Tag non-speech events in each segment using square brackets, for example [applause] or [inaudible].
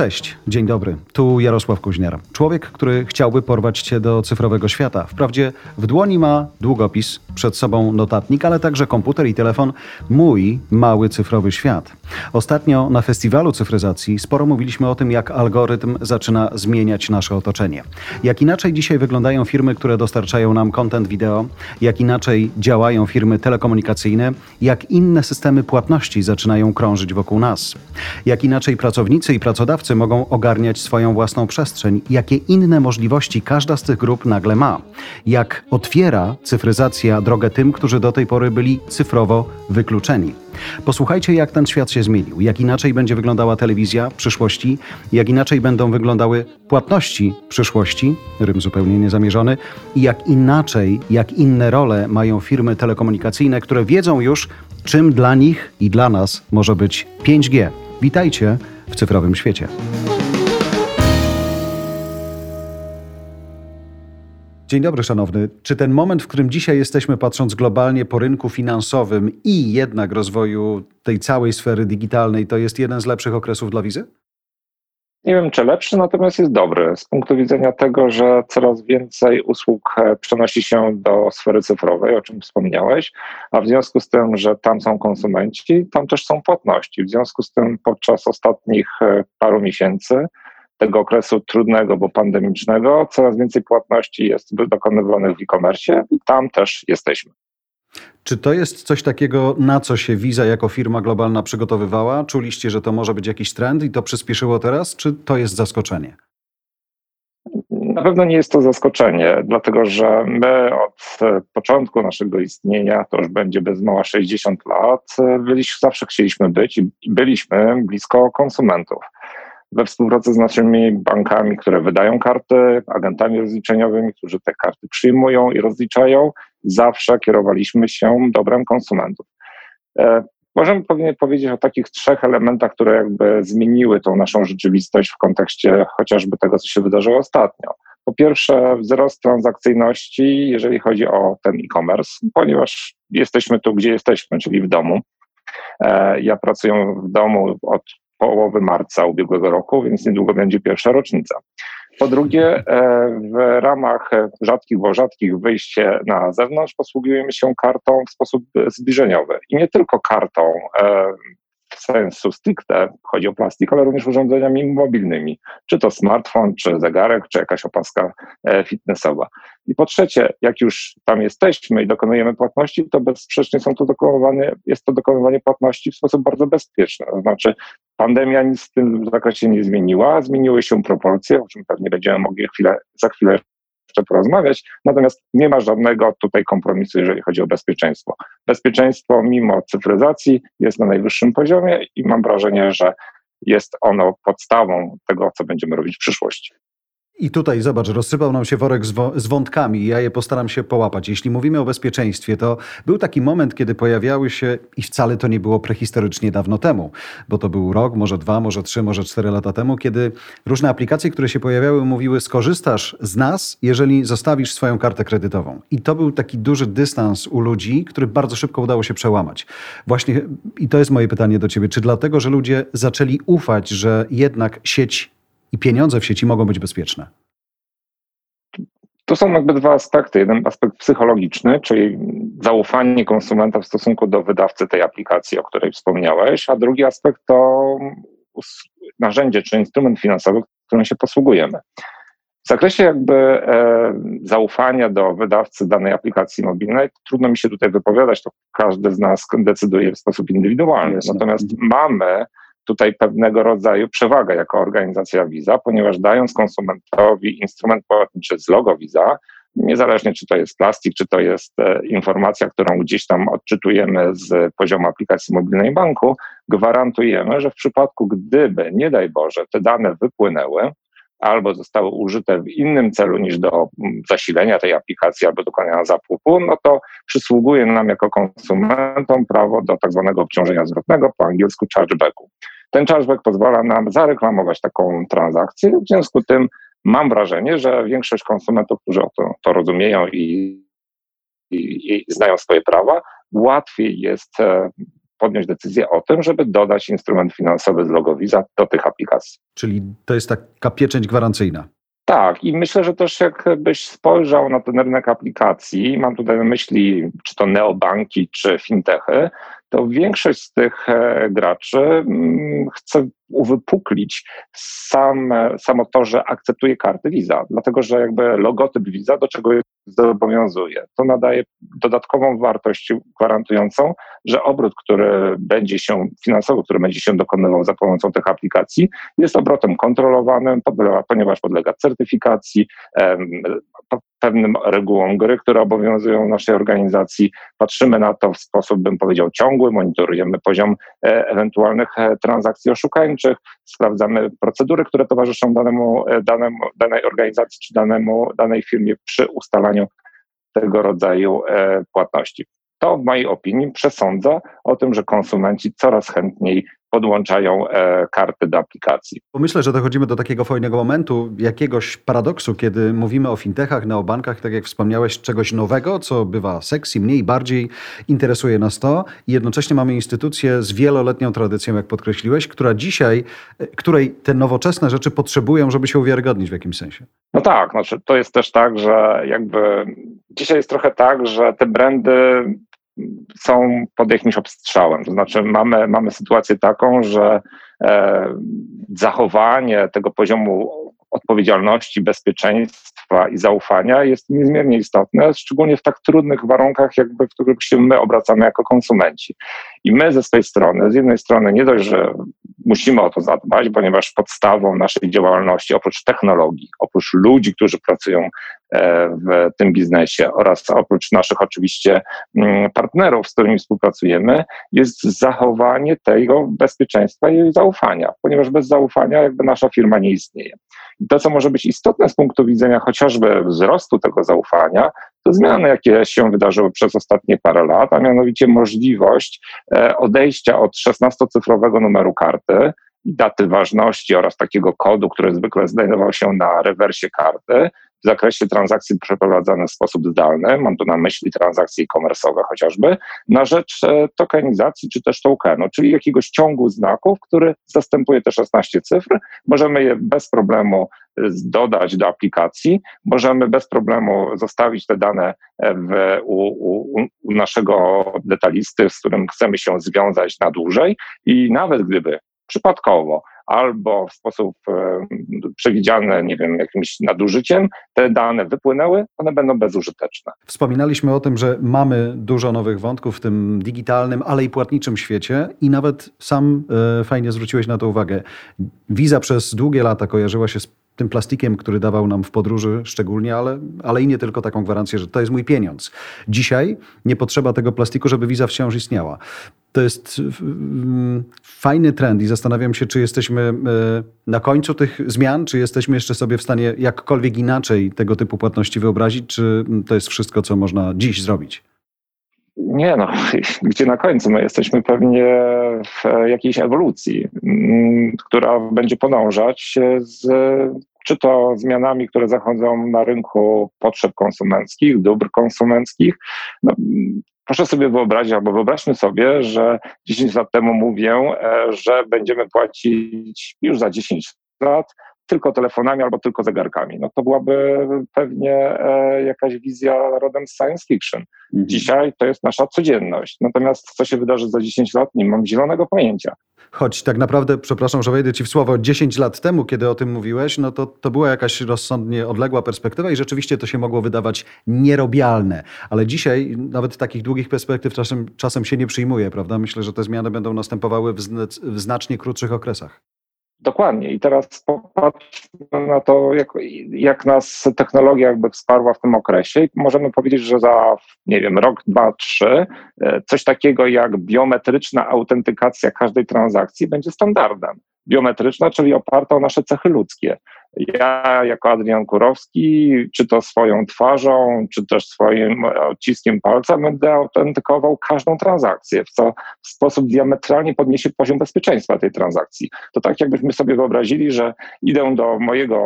Cześć, dzień dobry. Tu Jarosław Kuźniar. Człowiek, który chciałby porwać cię do cyfrowego świata. Wprawdzie w dłoni ma długopis, przed sobą notatnik, ale także komputer i telefon. Mój mały cyfrowy świat. Ostatnio na festiwalu cyfryzacji sporo mówiliśmy o tym, jak algorytm zaczyna zmieniać nasze otoczenie. Jak inaczej dzisiaj wyglądają firmy, które dostarczają nam content wideo, jak inaczej działają firmy telekomunikacyjne, jak inne systemy płatności zaczynają krążyć wokół nas. Jak inaczej pracownicy i pracodawcy mogą ogarniać swoją własną przestrzeń, jakie inne możliwości każda z tych grup nagle ma, jak otwiera cyfryzacja drogę tym, którzy do tej pory byli cyfrowo wykluczeni. Posłuchajcie, jak ten świat się zmienił, jak inaczej będzie wyglądała telewizja w przyszłości, jak inaczej będą wyglądały płatności w przyszłości, rym zupełnie niezamierzony, i jak inaczej, jak inne role mają firmy telekomunikacyjne, które wiedzą już, czym dla nich i dla nas może być 5G. Witajcie w cyfrowym świecie. Dzień dobry, szanowny. Czy ten moment, w którym dzisiaj jesteśmy, patrząc globalnie po rynku finansowym i jednak rozwoju tej całej sfery digitalnej, to jest jeden z lepszych okresów dla wizy? Nie wiem, czy lepszy, natomiast jest dobry z punktu widzenia tego, że coraz więcej usług e, przenosi się do sfery cyfrowej, o czym wspomniałeś, a w związku z tym, że tam są konsumenci, tam też są płatności. W związku z tym podczas ostatnich e, paru miesięcy tego okresu trudnego, bo pandemicznego, coraz więcej płatności jest dokonywanych w e-commerce i tam też jesteśmy. Czy to jest coś takiego, na co się Visa jako firma globalna przygotowywała? Czuliście, że to może być jakiś trend i to przyspieszyło teraz, czy to jest zaskoczenie? Na pewno nie jest to zaskoczenie, dlatego że my od początku naszego istnienia, to już będzie bez mała 60 lat, byliśmy, zawsze chcieliśmy być i byliśmy blisko konsumentów we współpracy z naszymi bankami, które wydają karty, agentami rozliczeniowymi, którzy te karty przyjmują i rozliczają, zawsze kierowaliśmy się dobrem konsumentów. E, możemy powiedzieć o takich trzech elementach, które jakby zmieniły tą naszą rzeczywistość w kontekście chociażby tego, co się wydarzyło ostatnio. Po pierwsze, wzrost transakcyjności, jeżeli chodzi o ten e-commerce, ponieważ jesteśmy tu, gdzie jesteśmy, czyli w domu. E, ja pracuję w domu od połowy marca ubiegłego roku, więc niedługo będzie pierwsza rocznica. Po drugie, e, w ramach rzadkich, bo rzadkich wyjście na zewnątrz posługujemy się kartą w sposób zbliżeniowy. I nie tylko kartą e, w sensu stricte chodzi o plastik, ale również urządzeniami mobilnymi, czy to smartfon, czy zegarek, czy jakaś opaska e, fitnessowa. I po trzecie, jak już tam jesteśmy i dokonujemy płatności, to bezsprzecznie są to dokonywane, jest to dokonywanie płatności w sposób bardzo bezpieczny. To znaczy, pandemia nic w tym zakresie nie zmieniła, zmieniły się proporcje, o czym pewnie będziemy mogli chwilę, za chwilę jeszcze porozmawiać, natomiast nie ma żadnego tutaj kompromisu, jeżeli chodzi o bezpieczeństwo. Bezpieczeństwo mimo cyfryzacji jest na najwyższym poziomie i mam wrażenie, że jest ono podstawą tego, co będziemy robić w przyszłości. I tutaj zobacz, rozsypał nam się worek z, z wątkami, ja je postaram się połapać. Jeśli mówimy o bezpieczeństwie, to był taki moment, kiedy pojawiały się, i wcale to nie było prehistorycznie dawno temu, bo to był rok, może dwa, może trzy, może cztery lata temu, kiedy różne aplikacje, które się pojawiały, mówiły: skorzystasz z nas, jeżeli zostawisz swoją kartę kredytową. I to był taki duży dystans u ludzi, który bardzo szybko udało się przełamać. Właśnie, i to jest moje pytanie do ciebie, czy dlatego, że ludzie zaczęli ufać, że jednak sieć i pieniądze w sieci mogą być bezpieczne? To są jakby dwa aspekty. Jeden aspekt psychologiczny, czyli zaufanie konsumenta w stosunku do wydawcy tej aplikacji, o której wspomniałeś, a drugi aspekt to narzędzie czy instrument finansowy, którym się posługujemy. W zakresie jakby e, zaufania do wydawcy danej aplikacji mobilnej, trudno mi się tutaj wypowiadać, to każdy z nas decyduje w sposób indywidualny. Natomiast mamy tutaj pewnego rodzaju przewagę jako organizacja Visa, ponieważ dając konsumentowi instrument płatniczy z logo Visa, niezależnie czy to jest plastik, czy to jest e, informacja, którą gdzieś tam odczytujemy z poziomu aplikacji mobilnej banku, gwarantujemy, że w przypadku gdyby, nie daj Boże, te dane wypłynęły, albo zostały użyte w innym celu niż do mm, zasilenia tej aplikacji albo dokonania zapłupu, no to przysługuje nam jako konsumentom prawo do tak zwanego obciążenia zwrotnego, po angielsku chargebacku. Ten chargeback pozwala nam zareklamować taką transakcję, w związku z tym mam wrażenie, że większość konsumentów, którzy to, to rozumieją i, i, i znają swoje prawa, łatwiej jest e, podjąć decyzję o tym, żeby dodać instrument finansowy z logo Visa do tych aplikacji. Czyli to jest taka pieczęć gwarancyjna. Tak, i myślę, że też jakbyś spojrzał na ten rynek aplikacji, mam tutaj na myśli czy to neobanki, czy fintechy, to większość z tych e, graczy mm, chce uwypuklić sam, samo to, że akceptuje karty Visa, dlatego że jakby logotyp Visa do czego zobowiązuje. To nadaje dodatkową wartość gwarantującą, że obrót, który będzie się finansowy, który będzie się dokonywał za pomocą tych aplikacji, jest obrotem kontrolowanym, ponieważ podlega certyfikacji, pewnym regułom gry, które obowiązują naszej organizacji. Patrzymy na to w sposób, bym powiedział, ciągły, monitorujemy poziom e, ewentualnych e, transakcji oszukańczych, sprawdzamy procedury, które towarzyszą danemu, e, danemu, danej organizacji czy danemu, danej firmie przy ustalaniu tego rodzaju płatności. To w mojej opinii przesądza o tym, że konsumenci coraz chętniej podłączają e, karty do aplikacji. Myślę, że dochodzimy do takiego fajnego momentu, jakiegoś paradoksu, kiedy mówimy o fintechach, neobankach, tak jak wspomniałeś, czegoś nowego, co bywa sexy, mniej, bardziej interesuje nas to i jednocześnie mamy instytucję z wieloletnią tradycją, jak podkreśliłeś, która dzisiaj, e, której te nowoczesne rzeczy potrzebują, żeby się uwiarygodnić w jakimś sensie. No tak, znaczy to jest też tak, że jakby dzisiaj jest trochę tak, że te brandy są pod jakimś obstrzałem. To znaczy, mamy, mamy sytuację taką, że e, zachowanie tego poziomu odpowiedzialności, bezpieczeństwa i zaufania jest niezmiernie istotne, szczególnie w tak trudnych warunkach, jakby w których się my obracamy jako konsumenci. I my ze swojej strony, z jednej strony nie dość, że musimy o to zadbać, ponieważ podstawą naszej działalności, oprócz technologii, oprócz ludzi, którzy pracują e, w tym biznesie oraz oprócz naszych oczywiście mm, partnerów, z którymi współpracujemy, jest zachowanie tego bezpieczeństwa i zaufania, ponieważ bez zaufania jakby nasza firma nie istnieje. I to, co może być istotne z punktu widzenia chociażby wzrostu tego zaufania, to zmiany, jakie się wydarzyły przez ostatnie parę lat, a mianowicie możliwość e, odejścia od 16-cyfrowego numeru karty daty ważności oraz takiego kodu, który zwykle znajdował się na rewersie karty, w zakresie transakcji przeprowadzanych w sposób zdalny, mam tu na myśli transakcje e-commerce'owe chociażby, na rzecz e, tokenizacji czy też tokenu, czyli jakiegoś ciągu znaków, który zastępuje te 16 cyfr. Możemy je bez problemu dodać do aplikacji, możemy bez problemu zostawić te dane e, w, u, u, u naszego detalisty, z którym chcemy się związać na dłużej i nawet gdyby przypadkowo albo w sposób e, przewidziany, nie wiem, jakimś nadużyciem, te dane wypłynęły, one będą bezużyteczne. Wspominaliśmy o tym, że mamy dużo nowych wątków w tym digitalnym, ale i płatniczym świecie i nawet sam e, fajnie zwróciłeś na to uwagę. Wiza przez długie lata kojarzyła się z tym plastikiem, który dawał nam w podróży szczególnie, ale, ale i nie tylko taką gwarancję, że to jest mój pieniądz. Dzisiaj nie potrzeba tego plastiku, żeby wiza wciąż istniała. To jest fajny trend i zastanawiam się, czy jesteśmy e, na końcu tych zmian, czy jesteśmy jeszcze sobie w stanie jakkolwiek inaczej tego typu płatności wyobrazić, czy to jest wszystko, co można dziś zrobić? Nie no, [laughs] gdzie na końcu? My jesteśmy pewnie w jakiejś ewolucji, mm, która będzie podążać z czy to zmianami, które zachodzą na rynku potrzeb konsumenckich, dóbr konsumenckich. No, proszę sobie wyobrazić, albo wyobraźmy sobie, że 10 lat temu mówię, e, że będziemy płacić już za 10 lat tylko telefonami albo tylko zegarkami. No to byłaby pewnie e, jakaś wizja rodem z science fiction. Mhm. Dzisiaj to jest nasza codzienność. Natomiast co się wydarzy za 10 lat, nie mam zielonego pojęcia. Choć tak naprawdę, przepraszam, że wejdę ci w słowo, 10 lat temu, kiedy o tym mówiłeś, no to, to była jakaś rozsądnie odległa perspektywa i rzeczywiście to się mogło wydawać nierobialne. Ale dzisiaj nawet takich długich perspektyw czasem, czasem się nie przyjmuje, prawda? Myślę, że te zmiany będą następowały w, w znacznie krótszych okresach. Dokładnie. I teraz popatrzmy na to, jak, jak nas technologia jakby wsparła w tym okresie. I możemy powiedzieć, że za, nie wiem, rok, dwa, trzy, e, coś takiego jak biometryczna autentykacja każdej transakcji będzie standardem. Biometryczna, czyli oparta o nasze cechy ludzkie. Ja jako Adrian Kurowski, czy to swoją twarzą, czy też swoim odciskiem palca będę autentykował każdą transakcję, co w sposób diametralnie podniesie poziom bezpieczeństwa tej transakcji. To tak jakbyśmy sobie wyobrazili, że idę do mojego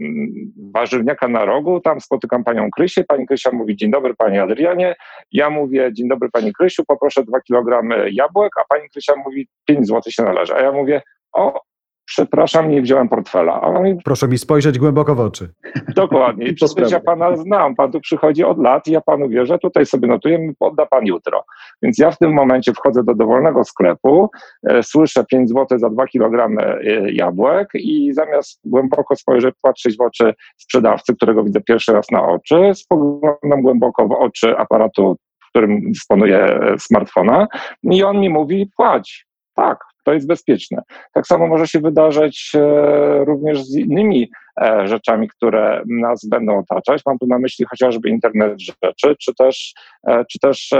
mm, warzywniaka na rogu, tam spotykam panią Krysię, pani Krysia mówi dzień dobry panie Adrianie, ja mówię dzień dobry pani Krysiu, poproszę dwa kilogramy jabłek, a pani Krysia mówi 5 zł się należy, a ja mówię o, przepraszam, nie wziąłem portfela. On Proszę mi spojrzeć głęboko w oczy. Dokładnie. [laughs] I ja pana znam, pan tu przychodzi od lat i ja panu wierzę, tutaj sobie notuję, podda pan jutro. Więc ja w tym momencie wchodzę do dowolnego sklepu, e, słyszę 5 zł za 2 kg e, jabłek i zamiast głęboko spojrzeć, patrzeć w oczy sprzedawcy, którego widzę pierwszy raz na oczy, spoglądam głęboko w oczy aparatu, którym dysponuję e, smartfona i on mi mówi płać. Tak, to jest bezpieczne. Tak samo może się wydarzyć e, również z innymi e, rzeczami, które nas będą otaczać. Mam tu na myśli chociażby internet rzeczy, czy też, e, czy też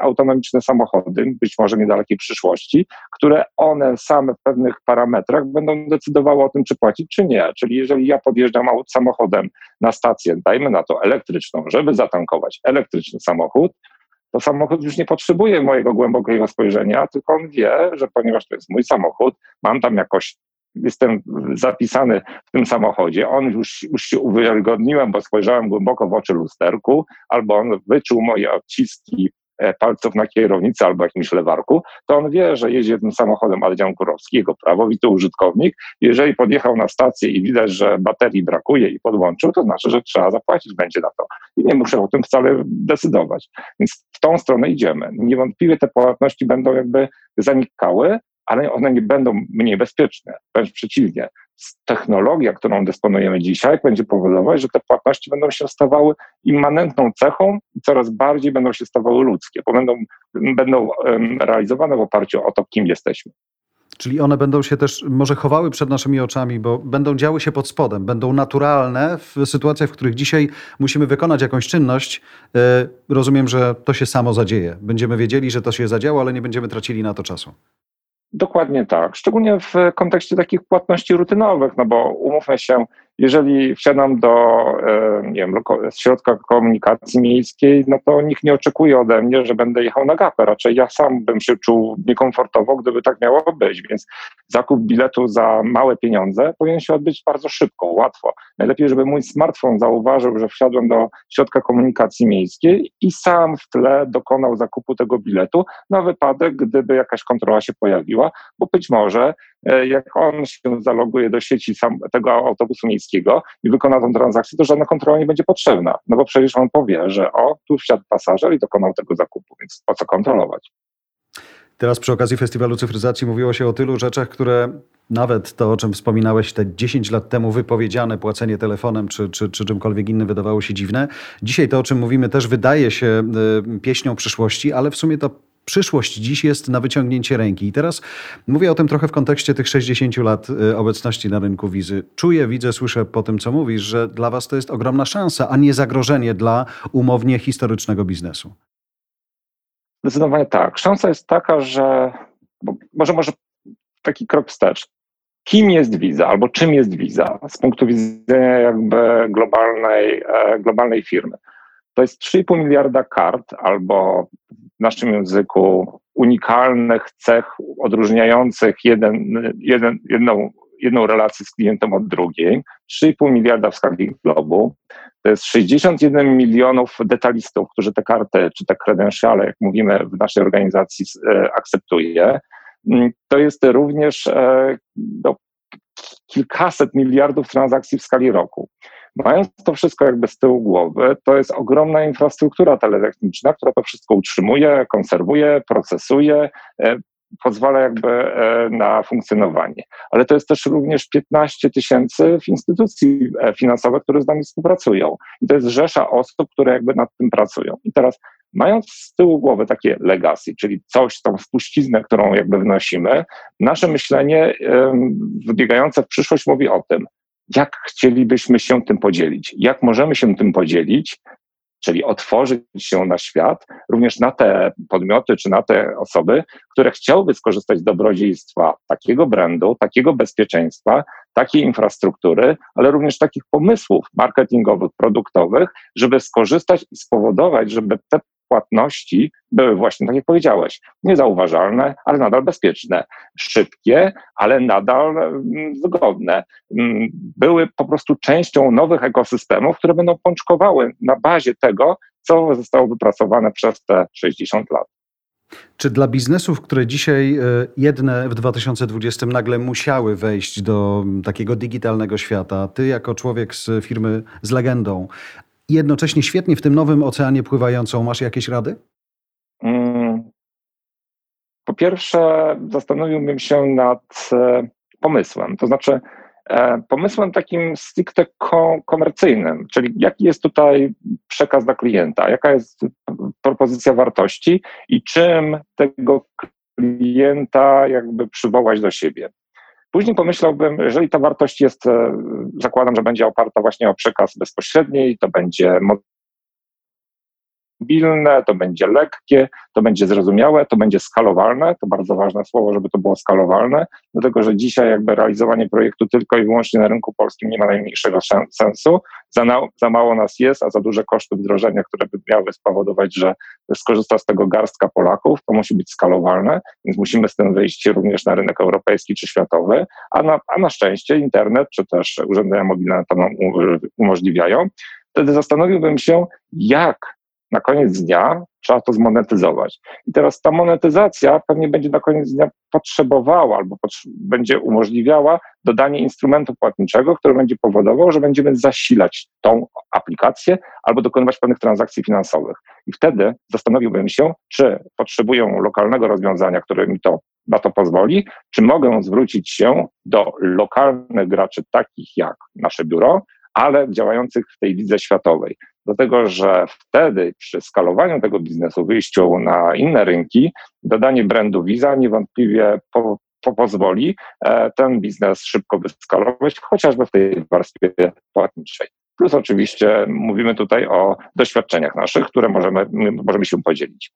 autonomiczne samochody, być może niedalekiej przyszłości, które one same w pewnych parametrach będą decydowały o tym, czy płacić, czy nie. Czyli jeżeli ja podjeżdżam samochodem na stację, dajmy na to elektryczną, żeby zatankować elektryczny samochód, to samochód już nie potrzebuje mojego głębokiego spojrzenia, tylko on wie, że ponieważ to jest mój samochód, mam tam jakoś jestem zapisany w tym samochodzie, on już, już się uwiarygodniłem, bo spojrzałem głęboko w oczy lusterku, albo on wyczuł moje odciski palców na kierownicy albo jakimś lewarku, to on wie, że jeździ tym samochodem Adrian Kurowski, jego prawowity użytkownik. Jeżeli podjechał na stację i widać, że baterii brakuje i podłączył, to znaczy, że trzeba zapłacić będzie na to. I nie muszę o tym wcale decydować. Więc w tą stronę idziemy. Niewątpliwie te płatności będą jakby zanikały, ale one nie będą mniej bezpieczne. Wręcz przeciwnie technologia, którą dysponujemy dzisiaj, będzie powodować, że te płatności będą się stawały immanentną cechą i coraz bardziej będą się stawały ludzkie, bo będą, będą realizowane w oparciu o to, kim jesteśmy. Czyli one będą się też może chowały przed naszymi oczami, bo będą działy się pod spodem, będą naturalne w sytuacjach, w których dzisiaj musimy wykonać jakąś czynność. E, rozumiem, że to się samo zadzieje. Będziemy wiedzieli, że to się zadziało, ale nie będziemy tracili na to czasu. Dokładnie tak. Szczególnie w kontekście takich płatności rutynowych, no bo umówmy się, jeżeli wsiadam do e, nie wiem, środka komunikacji miejskiej, no to nikt nie oczekuje ode mnie, że będę jechał na gapę. Raczej ja sam bym się czuł niekomfortowo, gdyby tak miało być. Więc zakup biletu za małe pieniądze powinien się odbyć bardzo szybko, łatwo. Najlepiej, żeby mój smartfon zauważył, że wsiadłem do środka komunikacji miejskiej i sam w tle dokonał zakupu tego biletu na wypadek, gdyby jakaś kontrola się pojawiła, bo być może jak on się zaloguje do sieci sam, tego autobusu miejskiego i wykona tą transakcję, to żadna kontrola nie będzie potrzebna, no bo przecież on powie, że o, tu wsiadł pasażer i dokonał tego zakupu, więc po co kontrolować? Teraz przy okazji Festiwalu Cyfryzacji mówiło się o tylu rzeczach, które nawet to, o czym wspominałeś te 10 lat temu wypowiedziane płacenie telefonem czy, czy, czy czymkolwiek innym wydawało się dziwne. Dzisiaj to, o czym mówimy, też wydaje się y, pieśnią przyszłości, ale w sumie to przyszłość dziś jest na wyciągnięcie ręki. I teraz mówię o tym trochę w kontekście tych 60 lat y, obecności na rynku wizy. Czuję, widzę, słyszę po tym, co mówisz, że dla Was to jest ogromna szansa, a nie zagrożenie dla umownie historycznego biznesu. Zdecydowanie tak. Szansa jest taka, że może, może taki krok wstecz. Kim jest wiza albo czym jest wiza z punktu widzenia jakby globalnej, e, globalnej firmy? To jest 3,5 miliarda kart albo naszym języku unikalnych cech odróżniających jeden, jeden, jedną, jedną relację z klientem od drugiej. 3,5 miliarda w skali globu. To jest 61 milionów detalistów, którzy te karty czy te kredensiale, jak mówimy w naszej organizacji, e, akceptuje. Mm, to jest również e, kilkaset miliardów transakcji w skali roku. Mając to wszystko jakby z tyłu głowy, to jest ogromna infrastruktura teletechniczna, która to wszystko utrzymuje, konserwuje, procesuje, e, pozwala jakby e, na funkcjonowanie. Ale to jest też również 15 tysięcy instytucji e, finansowych, które z nami współpracują. I to jest rzesza osób, które jakby nad tym pracują. I teraz mając z tyłu głowy takie legacy, czyli coś, tą spuściznę, którą jakby wnosimy, nasze myślenie wybiegające w przyszłość mówi o tym, jak chcielibyśmy się tym podzielić, jak możemy się tym podzielić, czyli otworzyć się na świat, również na te podmioty czy na te osoby, które chciałyby skorzystać z dobrodziejstwa takiego brandu, takiego bezpieczeństwa, takiej infrastruktury, ale również takich pomysłów marketingowych, produktowych, żeby skorzystać i spowodować, żeby te płatności były właśnie, tak jak powiedziałeś, niezauważalne, ale nadal bezpieczne, szybkie, ale nadal mm, wygodne. Mm, były po prostu częścią nowych ekosystemów, które będą pączkowały na bazie tego, co zostało wypracowane przez te 60 lat. Czy dla biznesów, które dzisiaj e, jedne w 2020 nagle musiały wejść do takiego digitalnego świata, ty jako człowiek z firmy z legendą, jednocześnie świetnie w tym nowym oceanie pływającą, masz jakieś rady? Mm. Po pierwsze, zastanowiłbym się nad e, pomysłem. To znaczy, E, pomysłem takim stricte komercyjnym, czyli jaki jest tutaj przekaz dla klienta, jaka jest propozycja wartości i czym tego klienta jakby przywołać do siebie. Później pomyślałbym, jeżeli ta wartość jest, e, zakładam, że będzie oparta właśnie o przekaz bezpośredni, to będzie mobilne, to będzie lekkie, to będzie zrozumiałe, to będzie skalowalne. To bardzo ważne słowo, żeby to było skalowalne, dlatego że dzisiaj jakby realizowanie projektu tylko i wyłącznie na rynku polskim nie ma najmniejszego sensu. Za, na, za mało nas jest, a za duże koszty wdrożenia, które by miały spowodować, że skorzysta z tego garstka Polaków, to musi być skalowalne, więc musimy z tym wyjść również na rynek europejski czy światowy, a na, a na szczęście internet czy też urządzenia mobilne to nam umożliwiają. Wtedy zastanowiłbym się, jak na koniec dnia trzeba to zmonetyzować. I teraz ta monetyzacja pewnie będzie na koniec dnia potrzebowała albo będzie umożliwiała dodanie instrumentu płatniczego, który będzie powodował, że będziemy zasilać tą aplikację albo dokonywać pewnych transakcji finansowych. I wtedy zastanowiłbym się, czy potrzebuję lokalnego rozwiązania, które mi to na to pozwoli, czy mogę zwrócić się do lokalnych graczy, takich jak nasze biuro, ale działających w tej widze światowej. Dlatego, że wtedy przy skalowaniu tego biznesu, wyjściu na inne rynki, dodanie brandu Visa niewątpliwie po, po pozwoli e, ten biznes szybko wyskalować, chociażby w tej warstwie płatniczej. Plus oczywiście mówimy tutaj o doświadczeniach naszych, które możemy, możemy się podzielić.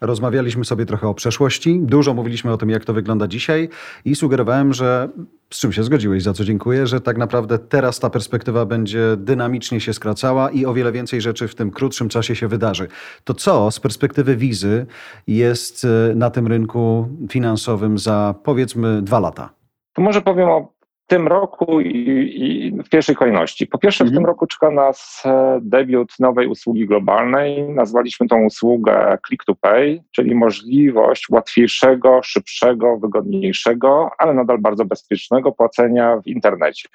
Rozmawialiśmy sobie trochę o przeszłości, dużo mówiliśmy o tym, jak to wygląda dzisiaj i sugerowałem, że z czym się zgodziłeś, za co dziękuję, że tak naprawdę teraz ta perspektywa będzie dynamicznie się skracała i o wiele więcej rzeczy w tym krótszym czasie się wydarzy. To co z perspektywy wizy jest e, na tym rynku finansowym za powiedzmy dwa lata? To może powiem o tym roku i, i, w pierwszej kolejności. Po pierwsze, mhm. w tym roku czeka nas e, debiut nowej usługi globalnej. Nazwaliśmy tą usługę Click to Pay, czyli możliwość łatwiejszego, szybszego, wygodniejszego, ale nadal bardzo bezpiecznego płacenia w internecie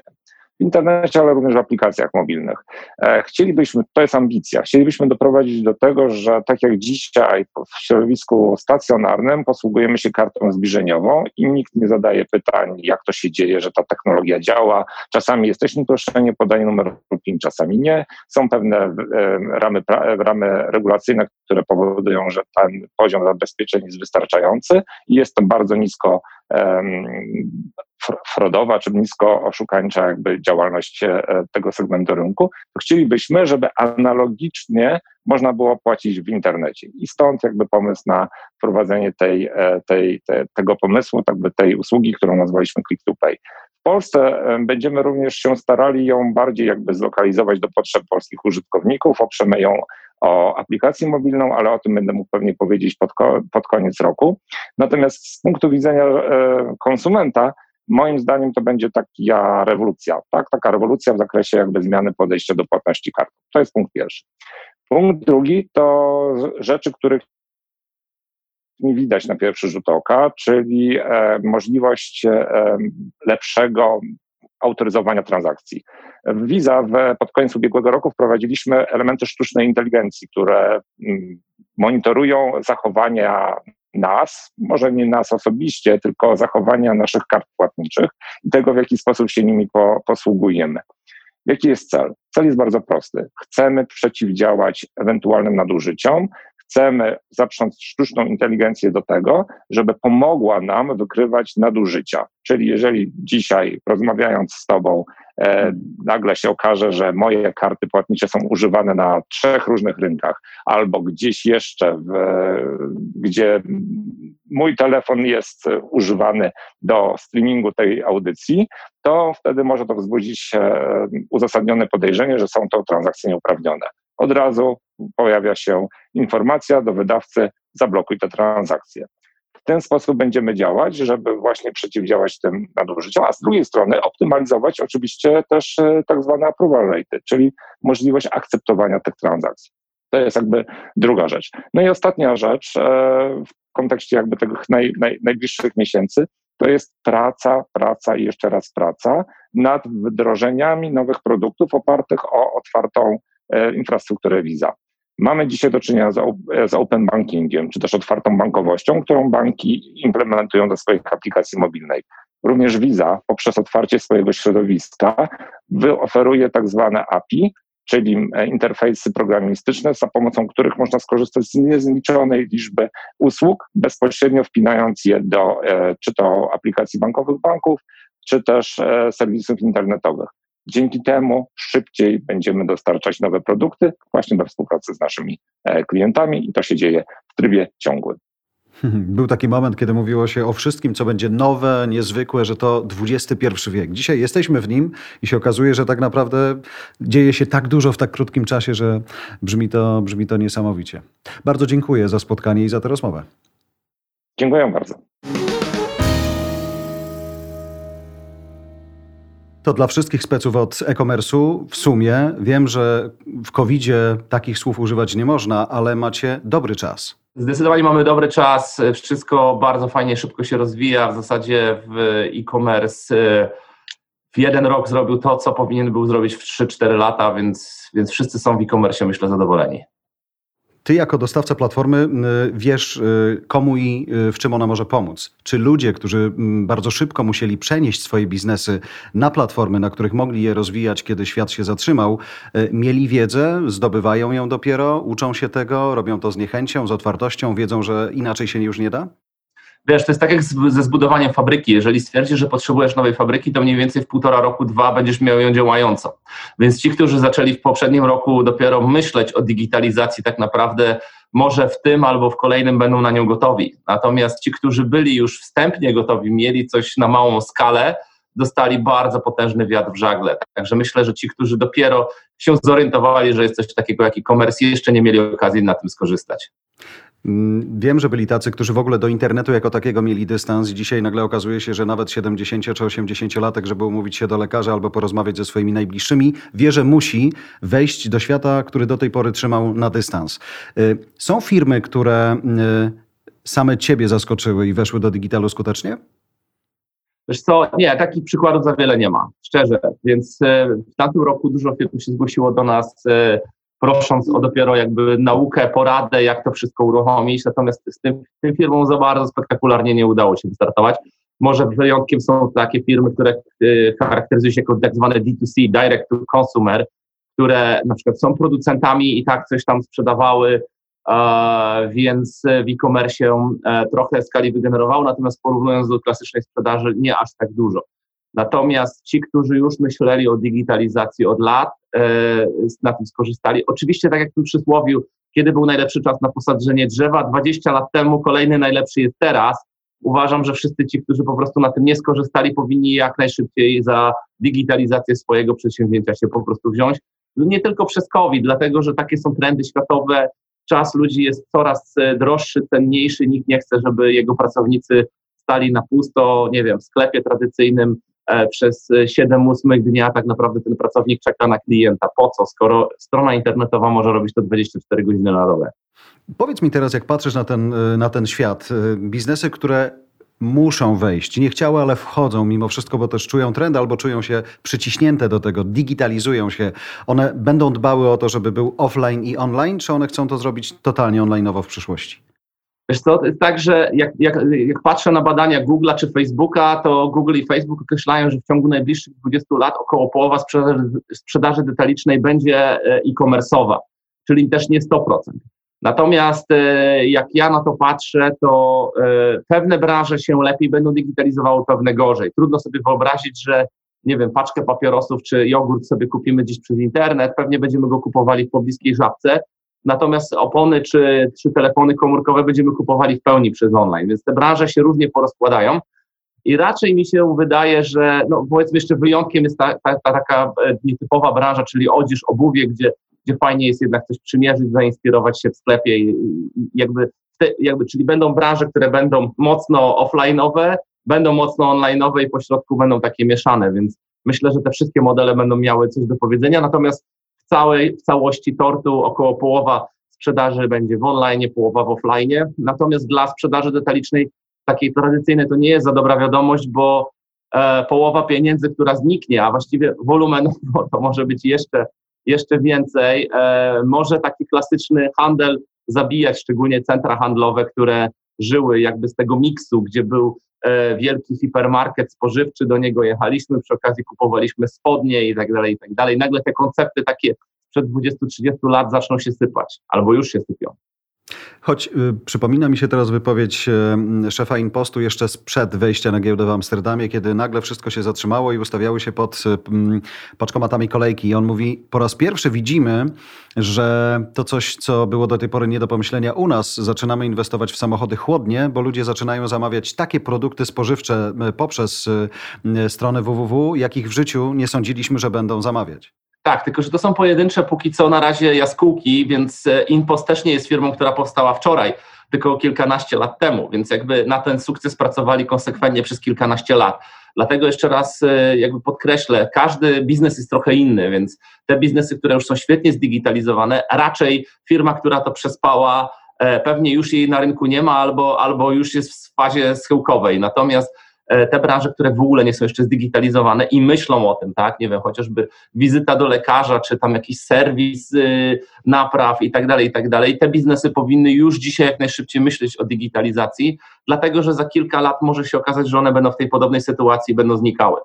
w internecie, ale również w aplikacjach mobilnych. E, chcielibyśmy, to jest ambicja, chcielibyśmy doprowadzić do tego, że tak jak dzisiaj w środowisku stacjonarnym posługujemy się kartą zbliżeniową i nikt nie zadaje pytań, jak to się dzieje, że ta technologia działa. Czasami jesteśmy proszeni o podanie numeru PIN, czasami nie. Są pewne e, ramy, ramy regulacyjne, które powodują, że ten poziom zabezpieczeń jest wystarczający i jest to bardzo nisko frodowa czy nisko oszukańcza jakby działalność e, tego segmentu rynku, to chcielibyśmy, żeby analogicznie można było płacić w internecie. I stąd jakby pomysł na wprowadzenie tej, e, tej, te, tego pomysłu, jakby tej usługi, którą nazwaliśmy Click to Pay. W Polsce e, będziemy również się starali ją bardziej jakby zlokalizować do potrzeb polskich użytkowników, oprzemy ją o aplikację mobilną, ale o tym będę mógł pewnie powiedzieć pod, pod koniec roku. Natomiast z punktu widzenia konsumenta, moim zdaniem to będzie taka rewolucja, tak? taka rewolucja w zakresie jakby zmiany podejścia do płatności kartą. To jest punkt pierwszy. Punkt drugi to rzeczy, których nie widać na pierwszy rzut oka, czyli e, możliwość e, lepszego autoryzowania transakcji. W Visa w, pod koniec ubiegłego roku wprowadziliśmy elementy sztucznej inteligencji, które mm, monitorują zachowania nas, może nie nas osobiście, tylko zachowania naszych kart płatniczych i tego, w jaki sposób się nimi po, posługujemy. Jaki jest cel? Cel jest bardzo prosty. Chcemy przeciwdziałać ewentualnym nadużyciom, chcemy zaprząc sztuczną inteligencję do tego, żeby pomogła nam wykrywać nadużycia. Czyli jeżeli dzisiaj rozmawiając z Tobą, e, nagle się okaże, że moje karty płatnicze są używane na trzech różnych rynkach, albo gdzieś jeszcze, w, gdzie mój telefon jest używany do streamingu tej audycji, to wtedy może to wzbudzić e, uzasadnione podejrzenie, że są to transakcje nieuprawnione. Od razu pojawia się informacja do wydawcy, zablokuj te transakcje. W ten sposób będziemy działać, żeby właśnie przeciwdziałać tym nadużyciom, a z drugiej strony optymalizować oczywiście też e, tak zwane approval rate, czyli możliwość akceptowania tych transakcji. To jest jakby druga rzecz. No i ostatnia rzecz e, w kontekście jakby tych naj, naj, najbliższych miesięcy, to jest praca, praca i jeszcze raz praca nad wdrożeniami nowych produktów opartych o otwartą e, infrastrukturę Visa. Mamy dzisiaj do czynienia z, open bankingiem, czy też otwartą bankowością, którą banki implementują do swoich aplikacji mobilnej. Również Visa poprzez otwarcie swojego środowiska wyoferuje tak zwane API, czyli e, interfejsy programistyczne, za pomocą których można skorzystać z niezliczonej liczby usług, bezpośrednio wpinając je do e, czy to aplikacji bankowych banków, czy też e, serwisów internetowych. Dzięki temu szybciej będziemy dostarczać nowe produkty właśnie we współpracy z naszymi klientami i to się dzieje w trybie ciągłym. [laughs] Był taki moment, kiedy mówiło się o wszystkim, co będzie nowe, niezwykłe, że to XXI wiek. Dzisiaj jesteśmy w nim i się okazuje, że tak naprawdę dzieje się tak dużo w tak krótkim czasie, że brzmi to, brzmi to niesamowicie. Bardzo dziękuję za spotkanie i za tę rozmowę. Dziękuję bardzo. To dla wszystkich speców od e-commerce'u w sumie wiem, że w covid takich słów używać nie można, ale macie dobry czas. Zdecydowanie mamy dobry czas, wszystko bardzo fajnie, szybko się rozwija. W zasadzie w e-commerce e, w jeden rok zrobił to, co powinien był zrobić w 3-4 lata, więc, więc wszyscy są w e-commerce, myślę, zadowoleni. Ty jako dostawca platformy wiesz, y, komu i y, w czym ona może pomóc. Czy ludzie, którzy bardzo szybko musieli przenieść swoje biznesy na platformy, na których mogli je rozwijać, kiedy świat się zatrzymał, y, mieli wiedzę, zdobywają ją dopiero, uczą się tego, robią to z niechęcią, z otwartością, wiedzą, że inaczej się już nie da? Wiesz, to jest tak jak ze zbudowaniem fabryki. Jeżeli stwierdzisz, że potrzebujesz nowej fabryki, to mniej więcej w półtora roku, dwa będziesz miał ją działającą. Więc ci, którzy zaczęli w poprzednim roku dopiero myśleć o digitalizacji, tak naprawdę może w tym albo w kolejnym będą na nią gotowi. Natomiast ci, którzy byli już wstępnie gotowi, mieli coś na małą skalę, dostali bardzo potężny wiatr w żagle. Także myślę, że ci, którzy dopiero się zorientowali, że jest coś takiego jak e-commerce, jeszcze nie mieli okazji na tym skorzystać. Mm, wiem, że byli tacy, którzy w ogóle do internetu jako takiego mieli dystans dzisiaj nagle okazuje się, że nawet 70 czy 80-latek, żeby umówić się do lekarza albo porozmawiać ze swoimi najbliższymi, wie, że musi wejść do świata, który do tej pory trzymał na dystans. Y, są firmy, które y, same ciebie zaskoczyły i weszły do digitalu skutecznie? Wiesz co, nie, takich przykładów za wiele nie ma, szczerze. Więc y, w tamtym roku dużo firm się zgłosiło do nas prosząc o dopiero jakby naukę, poradę, jak to wszystko uruchomić. Natomiast z tym, tym firmom za bardzo spektakularnie nie udało się wystartować. Może wyjątkiem są takie firmy, które y, charakteryzują się jako tak zwane D2C, Direct to Consumer, które na przykład są producentami i tak coś tam sprzedawały, więc w e-commerce e, trochę skali wygenerowało, natomiast porównując do klasycznej sprzedaży nie aż tak dużo. Natomiast ci, którzy już myśleli o digitalizacji od lat, na tym skorzystali. Oczywiście, tak jak w tym przysłowiu, kiedy był najlepszy czas na posadzenie drzewa? 20 lat temu, kolejny najlepszy jest teraz. Uważam, że wszyscy ci, którzy po prostu na tym nie skorzystali, powinni jak najszybciej za digitalizację swojego przedsięwzięcia się po prostu wziąć. No nie tylko przez COVID, dlatego że takie są trendy światowe. Czas ludzi jest coraz e, droższy, cenniejszy. Nikt nie chce, żeby jego pracownicy stali na pusto, nie wiem, w sklepie tradycyjnym E, przez 7-8 dnia tak naprawdę ten pracownik czeka na klienta. Po co, skoro strona internetowa może robić to 24 godziny na dobę? Powiedz mi teraz, jak patrzysz na ten, e, na ten świat, e, biznesy, które muszą wejść, nie chciały, ale wchodzą mimo wszystko, bo też czują trend albo czują się przyciśnięte do tego, digitalizują się. One będą dbały o to, żeby był offline i online, czy one chcą to zrobić totalnie online'owo w przyszłości? Wiesz co, to jest tak, że jak, jak, jak patrzę na badania Google'a czy Facebooka, to Google i Facebook określają, że w ciągu najbliższych 20 lat około połowa sprzedaży, sprzedaży detalicznej będzie e, e-commerce'owa, czyli też nie 100%. Natomiast e, jak ja na to patrzę, to e, pewne branże się lepiej będą digitalizowały, pewne gorzej. Trudno sobie wyobrazić, że nie wiem, paczkę papierosów czy jogurt sobie kupimy gdzieś przez internet, pewnie będziemy go kupowali w pobliskiej żabce, natomiast opony czy, czy telefony komórkowe będziemy kupowali w pełni przez online, więc te branże się różnie porozkładają. I raczej mi się wydaje, że no powiedzmy jeszcze wyjątkiem jest ta, ta, ta taka e, nietypowa branża, czyli odzież, obuwie, gdzie, gdzie fajnie jest jednak coś przymierzyć, zainspirować się w sklepie i, jakby, te, jakby, czyli będą branże, które będą mocno offline'owe, będą mocno online'owe i pośrodku będą takie mieszane, więc myślę, że te wszystkie modele będą miały coś do powiedzenia, natomiast całej, w całości tortu około połowa sprzedaży będzie w online, połowa w offline, natomiast dla sprzedaży detalicznej takiej tradycyjnej to nie jest za dobra wiadomość, bo e, połowa pieniędzy, która zniknie, a właściwie wolumenowo to może być jeszcze, jeszcze więcej, e, może taki klasyczny handel zabijać, szczególnie centra handlowe, które żyły jakby z tego miksu, gdzie był wielki hipermarket spożywczy, do niego jechaliśmy, przy okazji kupowaliśmy spodnie i tak dalej, i tak dalej. Nagle te koncepty takie sprzed 20-30 lat zaczną się sypać, albo już się sypią. Choć y, przypomina mi się teraz wypowiedź y, szefa Impostu jeszcze sprzed wejścia na giełdę w Amsterdamie, kiedy nagle wszystko się zatrzymało i ustawiały się pod y, paczkomatami kolejki. I on mówi, po raz pierwszy widzimy, że to coś, co było do tej pory nie do pomyślenia u nas, zaczynamy inwestować w samochody chłodnie, bo ludzie zaczynają zamawiać takie produkty spożywcze y, poprzez y, y, stronę www, jakich w życiu nie sądziliśmy, że będą zamawiać. Tak, tylko że to są pojedyncze póki co na razie jaskółki, więc e, Inpost też nie jest firmą, która powstała wczoraj, tylko kilkanaście lat temu, więc jakby na ten sukces pracowali konsekwentnie przez kilkanaście lat. Dlatego jeszcze raz e, jakby podkreślę, każdy biznes jest trochę inny, więc te biznesy, które już są świetnie zdigitalizowane, raczej firma, która to przespała, e, pewnie już jej na rynku nie ma albo, albo już jest w fazie schyłkowej. Natomiast te branże, które w ogóle nie są jeszcze zdigitalizowane i myślą o tym, tak, nie wiem, chociażby wizyta do lekarza, czy tam jakiś serwis y, napraw i tak dalej, i tak dalej. Te biznesy powinny już dzisiaj jak najszybciej myśleć o digitalizacji, dlatego że za kilka lat może się okazać, że one będą w tej podobnej sytuacji, będą znikały.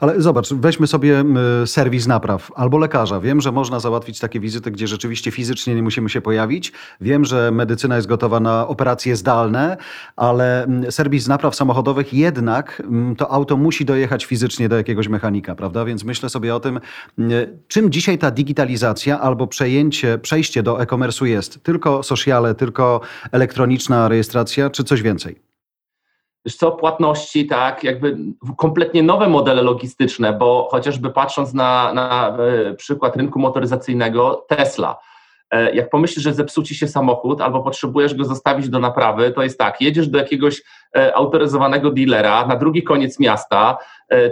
Ale zobacz, weźmy sobie serwis napraw albo lekarza. Wiem, że można załatwić takie wizyty, gdzie rzeczywiście fizycznie nie musimy się pojawić. Wiem, że medycyna jest gotowa na operacje zdalne, ale serwis napraw samochodowych jednak to auto musi dojechać fizycznie do jakiegoś mechanika, prawda? Więc myślę sobie o tym, czym dzisiaj ta digitalizacja albo przejęcie, przejście do e-commerce'u jest. Tylko sociale, tylko elektroniczna rejestracja, czy coś więcej? Wiesz co, płatności, tak, jakby kompletnie nowe modele logistyczne, bo chociażby patrząc na, na e, przykład rynku motoryzacyjnego, Tesla, e, jak pomyślisz, że zepsuci się samochód albo potrzebujesz go zostawić do naprawy, to jest tak, jedziesz do jakiegoś e, autoryzowanego dealera na drugi koniec miasta,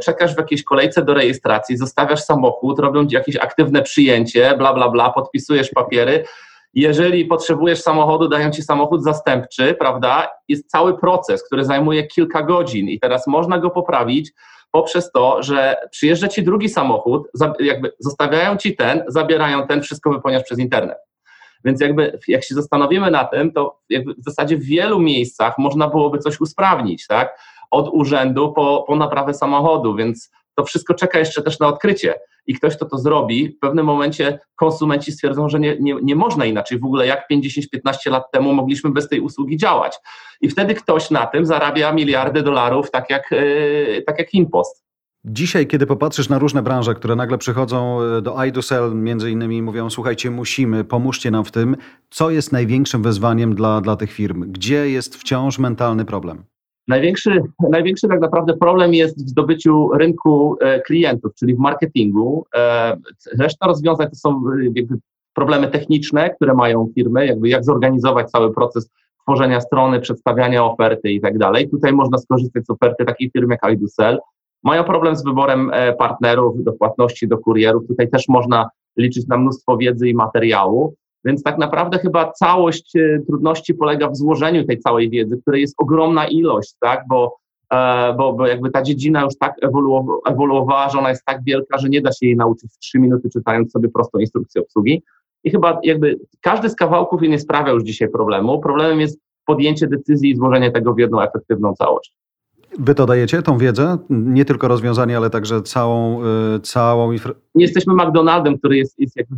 czekasz w jakiejś kolejce do rejestracji, zostawiasz samochód, robią jakieś aktywne przyjęcie, bla, bla, bla, podpisujesz papiery, jeżeli potrzebujesz samochodu, dają ci samochód zastępczy, prawda? Jest cały proces, który zajmuje kilka godzin i teraz można go poprawić poprzez to, że przyjeżdża ci drugi samochód, jakby zostawiają ci ten, zabierają ten, wszystko wypełniasz przez internet. Więc jakby jak się zastanowimy na tym, to w zasadzie w wielu miejscach można byłoby coś usprawnić, tak? Od urzędu po, po naprawę samochodu, więc to wszystko czeka jeszcze też na odkrycie i ktoś, kto to zrobi, w pewnym momencie konsumenci stwierdzą, że nie, nie, nie można inaczej. W ogóle jak 50-15 lat temu mogliśmy bez tej usługi działać. I wtedy ktoś na tym zarabia miliardy dolarów, tak jak, yy, tak jak Impost. Dzisiaj, kiedy popatrzysz na różne branże, które nagle przychodzą e, do iDoSell, między innymi mówią, słuchajcie, musimy, pomóżcie nam w tym, co jest największym wyzwaniem dla, dla tych firm? Gdzie jest wciąż mentalny problem? Największy, największy tak naprawdę problem jest w zdobyciu rynku e, klientów, czyli w marketingu. E, reszta rozwiązań to są e, problemy techniczne, które mają firmy, jakby jak zorganizować cały proces tworzenia strony, przedstawiania oferty i tak dalej. Tutaj można skorzystać z oferty takiej firmy jak iDoSell. Mają problem z wyborem partnerów do płatności, do kurierów. Tutaj też można liczyć na mnóstwo wiedzy i materiału. Więc tak naprawdę chyba całość e, trudności polega w złożeniu tej całej wiedzy, której jest ogromna ilość, tak? Bo, e, bo, bo jakby ta dziedzina już tak ewoluowała, że ona jest tak wielka, że nie da się jej nauczyć w trzy minuty, czytając sobie prostą instrukcję obsługi. I chyba jakby każdy z kawałków nie sprawia już dzisiaj problemu. Problemem jest podjęcie decyzji i złożenie tego w jedną efektywną całość. Wy to dajecie, tą wiedzę? Nie tylko rozwiązanie, ale także całą... Yy, całą. Nie jesteśmy McDonaldem, który jest, jest jakby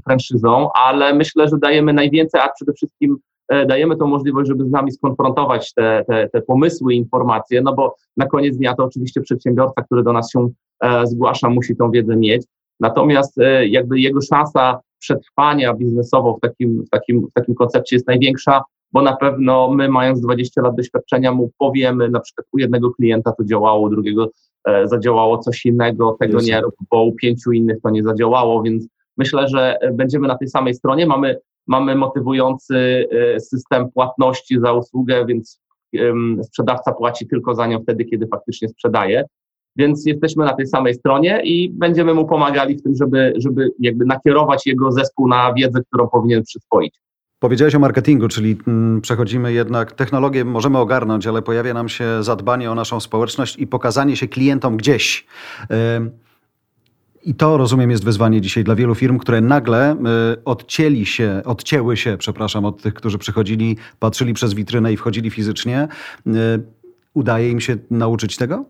ale myślę, że dajemy najwięcej, a przede wszystkim e, dajemy tą możliwość, żeby z nami skonfrontować te, te, te pomysły, informacje, no bo na koniec dnia to oczywiście przedsiębiorca, który do nas się e, zgłasza, musi tą wiedzę mieć. Natomiast e, jakby jego szansa przetrwania biznesowo w takim, w, takim, w takim koncepcie jest największa, bo na pewno my, mając 20 lat doświadczenia, mu powiemy, na przykład u jednego klienta to działało, u drugiego e, zadziałało coś innego, tego nie rób, bo u pięciu innych to nie zadziałało, więc myślę, że będziemy na tej samej stronie. Mamy, mamy motywujący system płatności za usługę, więc sprzedawca płaci tylko za nią wtedy, kiedy faktycznie sprzedaje. Więc jesteśmy na tej samej stronie i będziemy mu pomagali w tym, żeby, żeby jakby nakierować jego zespół na wiedzę, którą powinien przyswoić. Powiedziałeś o marketingu, czyli mm, przechodzimy jednak, technologię możemy ogarnąć, ale pojawia nam się zadbanie o naszą społeczność i pokazanie się klientom gdzieś. I to, rozumiem, jest wyzwanie dzisiaj dla wielu firm, które nagle odcięli się, odcięły się, przepraszam, od tych, którzy przychodzili, patrzyli przez witrynę i wchodzili fizycznie. Udaje im się nauczyć tego?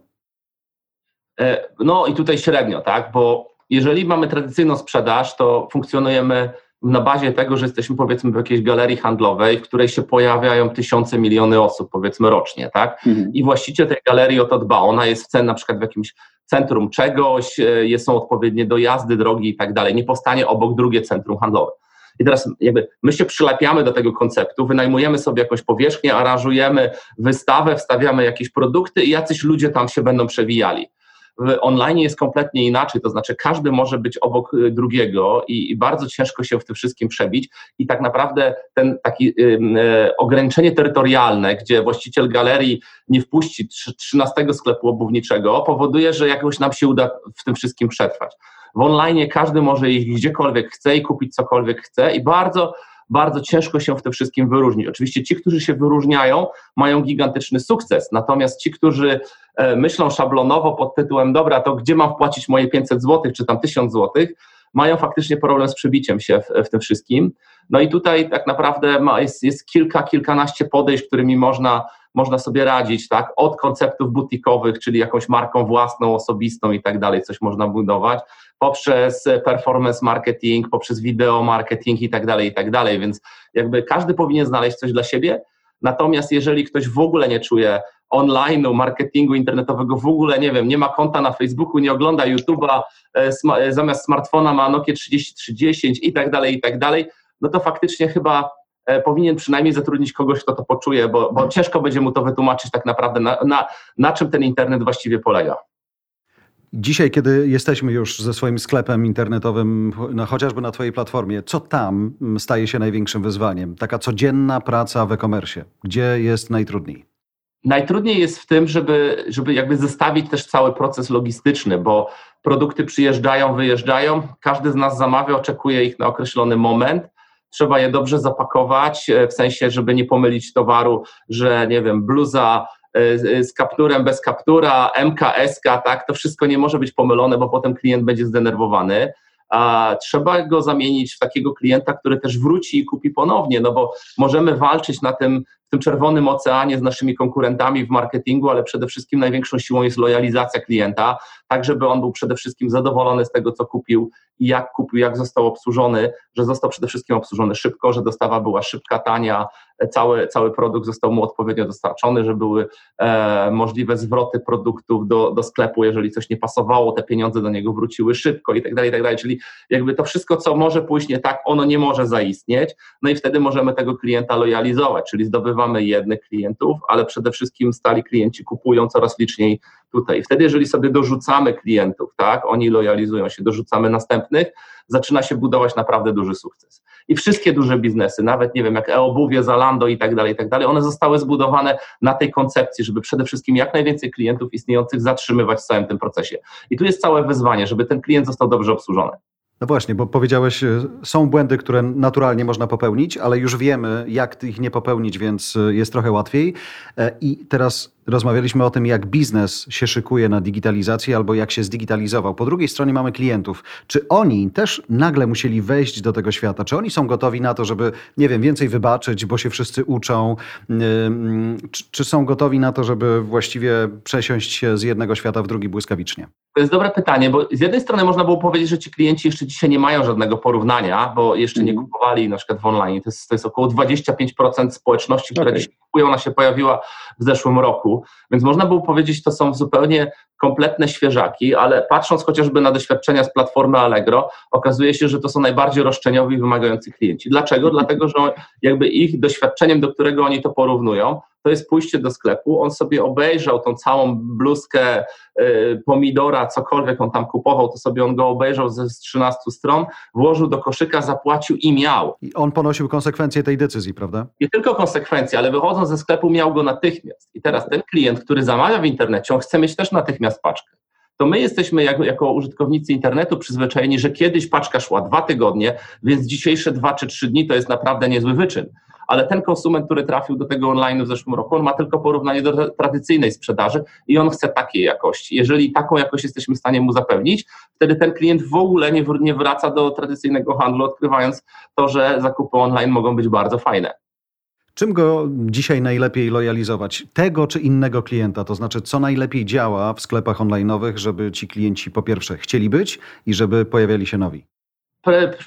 E, no i tutaj średnio, tak, bo jeżeli mamy tradycyjną sprzedaż, to funkcjonujemy na bazie tego, że jesteśmy powiedzmy w jakiejś galerii handlowej, w której się pojawiają tysiące, miliony osób powiedzmy rocznie, tak? Mhm. I właściciel tej galerii o to dba. Ona jest w cen na przykład w jakimś centrum czegoś, e, są odpowiednie dojazdy, drogi i tak dalej. Nie powstanie obok drugie centrum handlowe. I teraz jakby my się przylepiamy do tego konceptu, wynajmujemy sobie jakąś powierzchnię, aranżujemy wystawę, wstawiamy jakieś produkty i jacyś ludzie tam się będą przewijali. W online jest kompletnie inaczej, to znaczy każdy może być obok y, drugiego i, i bardzo ciężko się w tym wszystkim przebić i tak naprawdę ten taki y, y, ograniczenie terytorialne, gdzie właściciel galerii nie wpuści 13 sklepu obuwniczego, powoduje, że jakoś nam się uda w tym wszystkim przetrwać. W online każdy może iść gdziekolwiek chce i kupić cokolwiek chce i bardzo bardzo ciężko się w tym wszystkim wyróżnić. Oczywiście ci, którzy się wyróżniają, mają gigantyczny sukces, natomiast ci, którzy e, myślą szablonowo pod tytułem dobra, to gdzie mam wpłacić moje 500 zł, czy tam 1000 zł, mają faktycznie problem z przebiciem się w, w tym wszystkim. No i tutaj tak naprawdę ma, jest, jest kilka, kilkanaście podejść, którymi można, można sobie radzić, tak? Od konceptów butikowych, czyli jakąś marką własną, osobistą i tak dalej, coś można budować, poprzez performance marketing, poprzez video marketing i tak dalej, i tak dalej, więc jakby każdy powinien znaleźć coś dla siebie, natomiast jeżeli ktoś w ogóle nie czuje online'u, marketingu internetowego, w ogóle nie wiem, nie ma konta na Facebooku, nie ogląda YouTube'a, e, e, zamiast smartfona ma Nokia 3310 i tak dalej, i tak dalej, no to faktycznie chyba e, powinien przynajmniej zatrudnić kogoś, kto to poczuje, bo, bo ciężko będzie mu to wytłumaczyć tak naprawdę, na, na, na czym ten internet właściwie polega. Dzisiaj, kiedy jesteśmy już ze swoim sklepem internetowym, no, chociażby na Twojej platformie, co tam staje się największym wyzwaniem? Taka codzienna praca w e-commerce. Gdzie jest najtrudniej? Najtrudniej jest w tym, żeby, żeby jakby zestawić też cały proces logistyczny, bo produkty przyjeżdżają, wyjeżdżają, każdy z nas zamawia, oczekuje ich na określony moment. Trzeba je dobrze zapakować, e, w sensie, żeby nie pomylić towaru, że nie wiem, bluza z kapturem, bez kaptura, MKSK, tak, to wszystko nie może być pomylone, bo potem klient będzie zdenerwowany. A trzeba go zamienić w takiego klienta, który też wróci i kupi ponownie, no bo możemy walczyć na tym, tym czerwonym oceanie z naszymi konkurentami w marketingu, ale przede wszystkim największą siłą jest lojalizacja klienta, tak żeby on był przede wszystkim zadowolony z tego, co kupił i jak kupił, jak został obsłużony, że został przede wszystkim obsłużony szybko, że dostawa była szybka, tania, cały, cały produkt został mu odpowiednio dostarczony, że były e, możliwe zwroty produktów do, do sklepu, jeżeli coś nie pasowało, te pieniądze do niego wróciły szybko i tak dalej, i tak dalej. Czyli jakby to wszystko, co może pójść nie tak, ono nie może zaistnieć, no i wtedy możemy tego klienta lojalizować, czyli zdobywamy jednych klientów, ale przede wszystkim stali klienci kupują coraz liczniej tutaj. Wtedy, jeżeli sobie dorzucamy klientów, tak, oni lojalizują się, dorzucamy następnych, zaczyna się budować naprawdę duży sukces. I wszystkie duże biznesy, nawet nie wiem, jak e-obuwie, Zalando i tak dalej, i tak dalej, one zostały zbudowane na tej koncepcji, żeby przede wszystkim jak najwięcej klientów istniejących zatrzymywać w całym tym procesie. I tu jest całe wyzwanie, żeby ten klient został dobrze obsłużony. No właśnie, bo powiedziałeś, e, są błędy, które naturalnie można popełnić, ale już wiemy, jak ich nie popełnić, więc e, jest trochę łatwiej. E, I teraz Rozmawialiśmy o tym, jak biznes się szykuje na digitalizację albo jak się zdigitalizował. Po drugiej stronie mamy klientów. Czy oni też nagle musieli wejść do tego świata? Czy oni są gotowi na to, żeby, nie wiem, więcej wybaczyć, bo się wszyscy uczą? Czy, czy są gotowi na to, żeby właściwie przesiąść się z jednego świata w drugi błyskawicznie? To jest dobre pytanie, bo z jednej strony można było powiedzieć, że ci klienci jeszcze dzisiaj nie mają żadnego porównania, bo jeszcze nie mhm. kupowali na przykład w online. To jest, to jest około 25% społeczności, która okay. dzisiaj kupują, ona się pojawiła w zeszłym roku. Więc można było powiedzieć, to są zupełnie kompletne świeżaki, ale patrząc chociażby na doświadczenia z platformy Allegro, okazuje się, że to są najbardziej roszczeniowi i wymagający klienci. Dlaczego? [laughs] Dlatego, że jakby ich doświadczeniem, do którego oni to porównują, to jest pójście do sklepu, on sobie obejrzał tą całą bluzkę y, pomidora, cokolwiek on tam kupował, to sobie on go obejrzał ze 13 stron, włożył do koszyka, zapłacił i miał. I on ponosił konsekwencje tej decyzji, prawda? Nie tylko konsekwencje, ale wychodząc ze sklepu miał go natychmiast. I teraz ten klient, który zamawia w internecie, on chce mieć też natychmiast paczkę to my jesteśmy jako, jako, użytkownicy internetu przyzwyczajeni, że kiedyś paczka szła dwa tygodnie, więc dzisiejsze dwa czy trzy dni to jest naprawdę niezły wyczyn ale ten konsument, który trafił do tego online w zeszłym roku, on ma tylko porównanie do tradycyjnej sprzedaży i on chce takiej jakości. Jeżeli taką jakość jesteśmy w stanie mu zapewnić, wtedy ten klient w ogóle nie wraca do tradycyjnego handlu, odkrywając to, że zakupy online mogą być bardzo fajne. Czym go dzisiaj najlepiej lojalizować? Tego czy innego klienta? To znaczy, co najlepiej działa w sklepach online'owych, żeby ci klienci po pierwsze chcieli być i żeby pojawiali się nowi?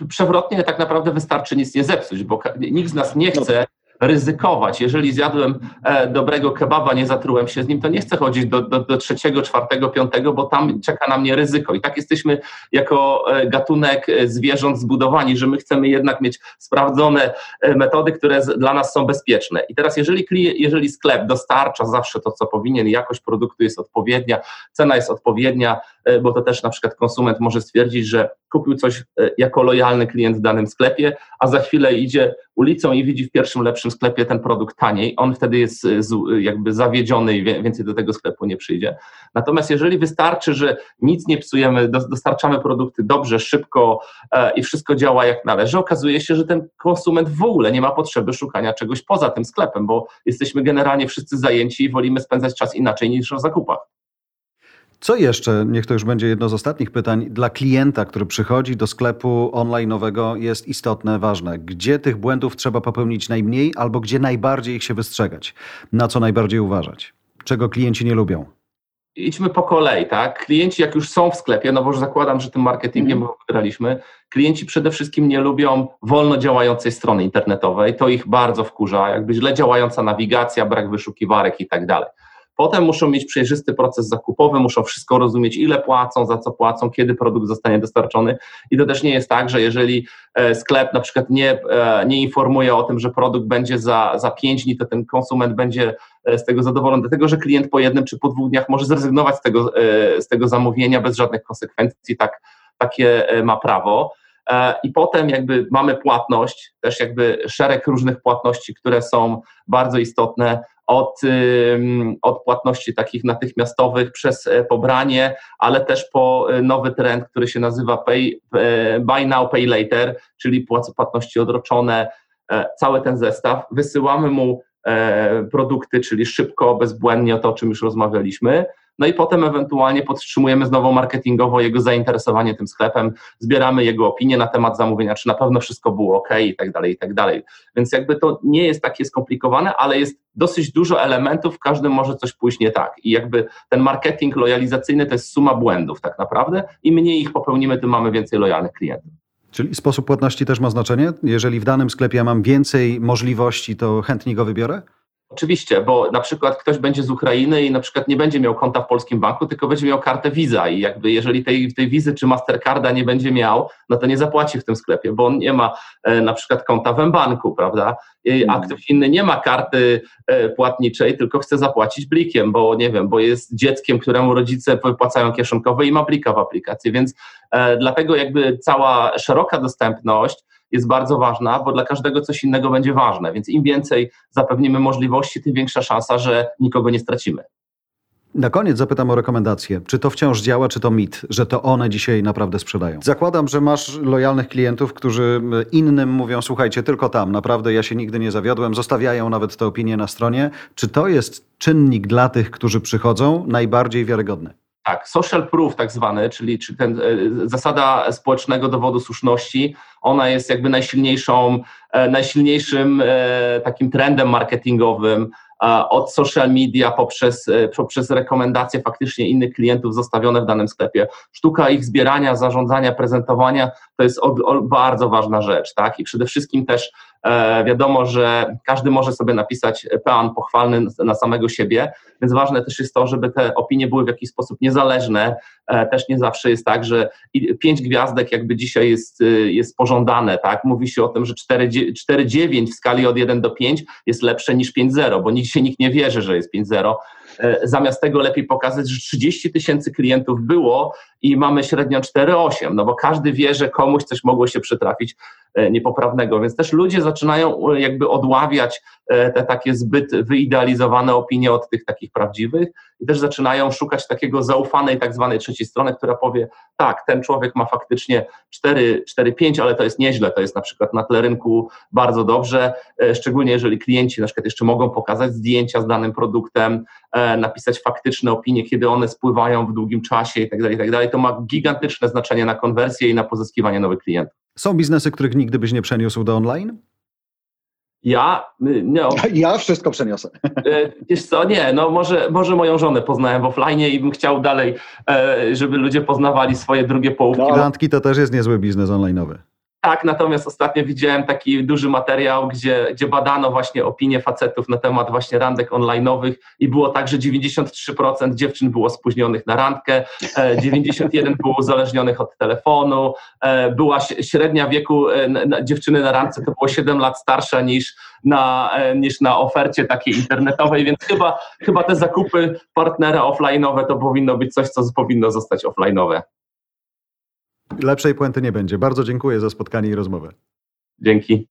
przewrotnie tak naprawdę wystarczy nic nie zepsuć, bo nikt z nas nie chce ryzykować. Jeżeli zjadłem e, dobrego kebaba, nie zatrułem się z nim, to nie chcę chodzić do, do, do trzeciego, czwartego, piątego, bo tam czeka na mnie ryzyko. I tak jesteśmy jako e, gatunek e, zwierząt zbudowani, że my chcemy jednak mieć sprawdzone metody, które dla nas są bezpieczne. I teraz, jeżeli, jeżeli sklep dostarcza zawsze to, co powinien, jakość produktu jest odpowiednia, cena jest odpowiednia, bo to też na przykład konsument może stwierdzić, że kupił coś jako lojalny klient w danym sklepie, a za chwilę idzie ulicą i widzi w pierwszym lepszym sklepie ten produkt taniej, on wtedy jest y, jakby zawiedziony i więcej do tego sklepu nie przyjdzie. Natomiast jeżeli wystarczy, że nic nie psujemy, dostarczamy produkty dobrze, szybko e, i wszystko działa jak należy, okazuje się, że ten konsument w ogóle nie ma potrzeby szukania czegoś poza tym sklepem, bo jesteśmy generalnie wszyscy zajęci i wolimy spędzać czas inaczej niż w zakupach. Co jeszcze, niech to już będzie jedno z ostatnich pytań, dla klienta, który przychodzi do sklepu online'owego jest istotne, ważne? Gdzie tych błędów trzeba popełnić najmniej albo gdzie najbardziej ich się wystrzegać? Na co najbardziej uważać? Czego klienci nie lubią? idźmy po kolei, tak? Klienci, jak już są w sklepie, no bo już zakładam, że tym marketingiem mm. wygraliśmy, klienci przede wszystkim nie lubią wolno działającej strony internetowej. To ich bardzo wkurza, jakby źle działająca nawigacja, brak wyszukiwarek i tak dalej. Potem muszą mieć przejrzysty proces zakupowy, muszą wszystko rozumieć, ile płacą, za co płacą, kiedy produkt zostanie dostarczony. I to też nie jest tak, że jeżeli e, sklep na przykład nie, e, nie informuje o tym, że produkt będzie za, za 5 dni, to ten konsument będzie e, z tego zadowolony, dlatego że klient po jednym czy po dwóch dniach może zrezygnować z tego, z tego zamówienia bez żadnych konsekwencji. Tak, takie ma prawo. I potem jakby mamy płatność, też jakby szereg różnych płatności, które są bardzo istotne od, od płatności takich natychmiastowych przez e, pobranie, ale też po e, nowy trend, który się nazywa pay, e, Buy Now, Pay Later, czyli płatności odroczone, cały ten zestaw. Wysyłamy mu produkty, czyli szybko, bezbłędnie, o to, o czym już rozmawialiśmy no i potem ewentualnie podtrzymujemy znowu marketingowo jego zainteresowanie tym sklepem, zbieramy jego opinię na temat zamówienia, czy na pewno wszystko było ok i tak dalej, i tak dalej. Więc jakby to nie jest takie skomplikowane, ale jest dosyć dużo elementów, w każdym może coś pójść nie tak. I jakby ten marketing lojalizacyjny to jest suma błędów tak naprawdę. Im mniej ich popełnimy, tym mamy więcej lojalnych klientów. Czyli sposób płatności też ma znaczenie? Jeżeli w danym sklepie ja mam więcej możliwości, to chętnie go wybiorę? Oczywiście, bo na przykład ktoś będzie z Ukrainy i na przykład nie będzie miał konta w polskim banku, tylko będzie miał kartę Visa i jakby jeżeli tej, tej wizy czy Mastercarda nie będzie miał, no to nie zapłaci w tym sklepie, bo on nie ma e, na przykład konta w banku, prawda? I, a mhm. ktoś inny nie ma karty e, płatniczej, tylko chce zapłacić blikiem, bo nie wiem, bo jest dzieckiem, któremu rodzice wypłacają kieszonkowe i ma blika w aplikacji, więc e, dlatego jakby cała szeroka dostępność jest bardzo ważna, bo dla każdego coś innego będzie ważne, więc im więcej zapewnimy możliwości, tym większa szansa, że nikogo nie stracimy. Na koniec zapytam o rekomendacje. Czy to wciąż działa, czy to mit, że to one dzisiaj naprawdę sprzedają? Zakładam, że masz lojalnych klientów, którzy innym mówią: Słuchajcie, tylko tam, naprawdę ja się nigdy nie zawiodłem, zostawiają nawet te opinie na stronie. Czy to jest czynnik dla tych, którzy przychodzą, najbardziej wiarygodny? Tak, social proof tak zwany, czyli, czyli ten, e, zasada społecznego dowodu słuszności, ona jest jakby najsilniejszą, e, najsilniejszym e, takim trendem marketingowym od social media poprzez, poprzez rekomendacje faktycznie innych klientów zostawione w danym sklepie. Sztuka ich zbierania, zarządzania, prezentowania to jest bardzo ważna rzecz, tak? I przede wszystkim też wiadomo, że każdy może sobie napisać pean pochwalny na samego siebie, więc ważne też jest to, żeby te opinie były w jakiś sposób niezależne. E, też nie zawsze jest tak, że pięć gwiazdek jakby dzisiaj jest, jest pożądane, tak? Mówi się o tym, że 4,9 w skali od 1 do 5 jest lepsze niż 5,0, bo dzisiaj nikt nie wierzy, że jest 5,0. E, zamiast tego lepiej pokazać, że 30 tysięcy klientów było i mamy średnio 4,8, no bo każdy wie, że komuś coś mogło się przytrafić e, niepoprawnego, więc też ludzie zaczynają e, jakby odławiać te takie zbyt wyidealizowane opinie od tych takich prawdziwych i też zaczynają szukać takiego zaufanej tak zwanej trzeciej strony, która powie, tak, ten człowiek ma faktycznie 4-5, ale to jest nieźle, to jest na przykład na tle rynku bardzo dobrze, szczególnie jeżeli klienci na przykład jeszcze mogą pokazać zdjęcia z danym produktem, napisać faktyczne opinie, kiedy one spływają w długim czasie itd., tak itd., tak to ma gigantyczne znaczenie na konwersję i na pozyskiwanie nowych klientów. Są biznesy, których nigdy byś nie przeniósł do online? Ja? No. [laughs] Ja wszystko przeniosę. E, wiesz co, nie, no może, może moją żonę poznałem w offline i bym chciał dalej, e, żeby ludzie poznawali swoje drugie połówki. No, randki to też jest niezły biznes online'owy. Tak, natomiast ostatnio widziałem taki duży materiał, gdzie, gdzie badano właśnie opinie facetów na temat właśnie randek online'owych i było tak, że 93% dziewczyn było spóźnionych na randkę, 91% e, było uzależnionych od telefonu, e, była średnia wieku e, dziewczyny na randce to było 7 lat starsza niż na, niż na ofercie takiej internetowej, więc chyba, chyba te zakupy partnera offline'owe to powinno być coś, co powinno zostać offline'owe. Lepszej puenty nie będzie. Bardzo dziękuję za spotkanie i rozmowę. Dzięki.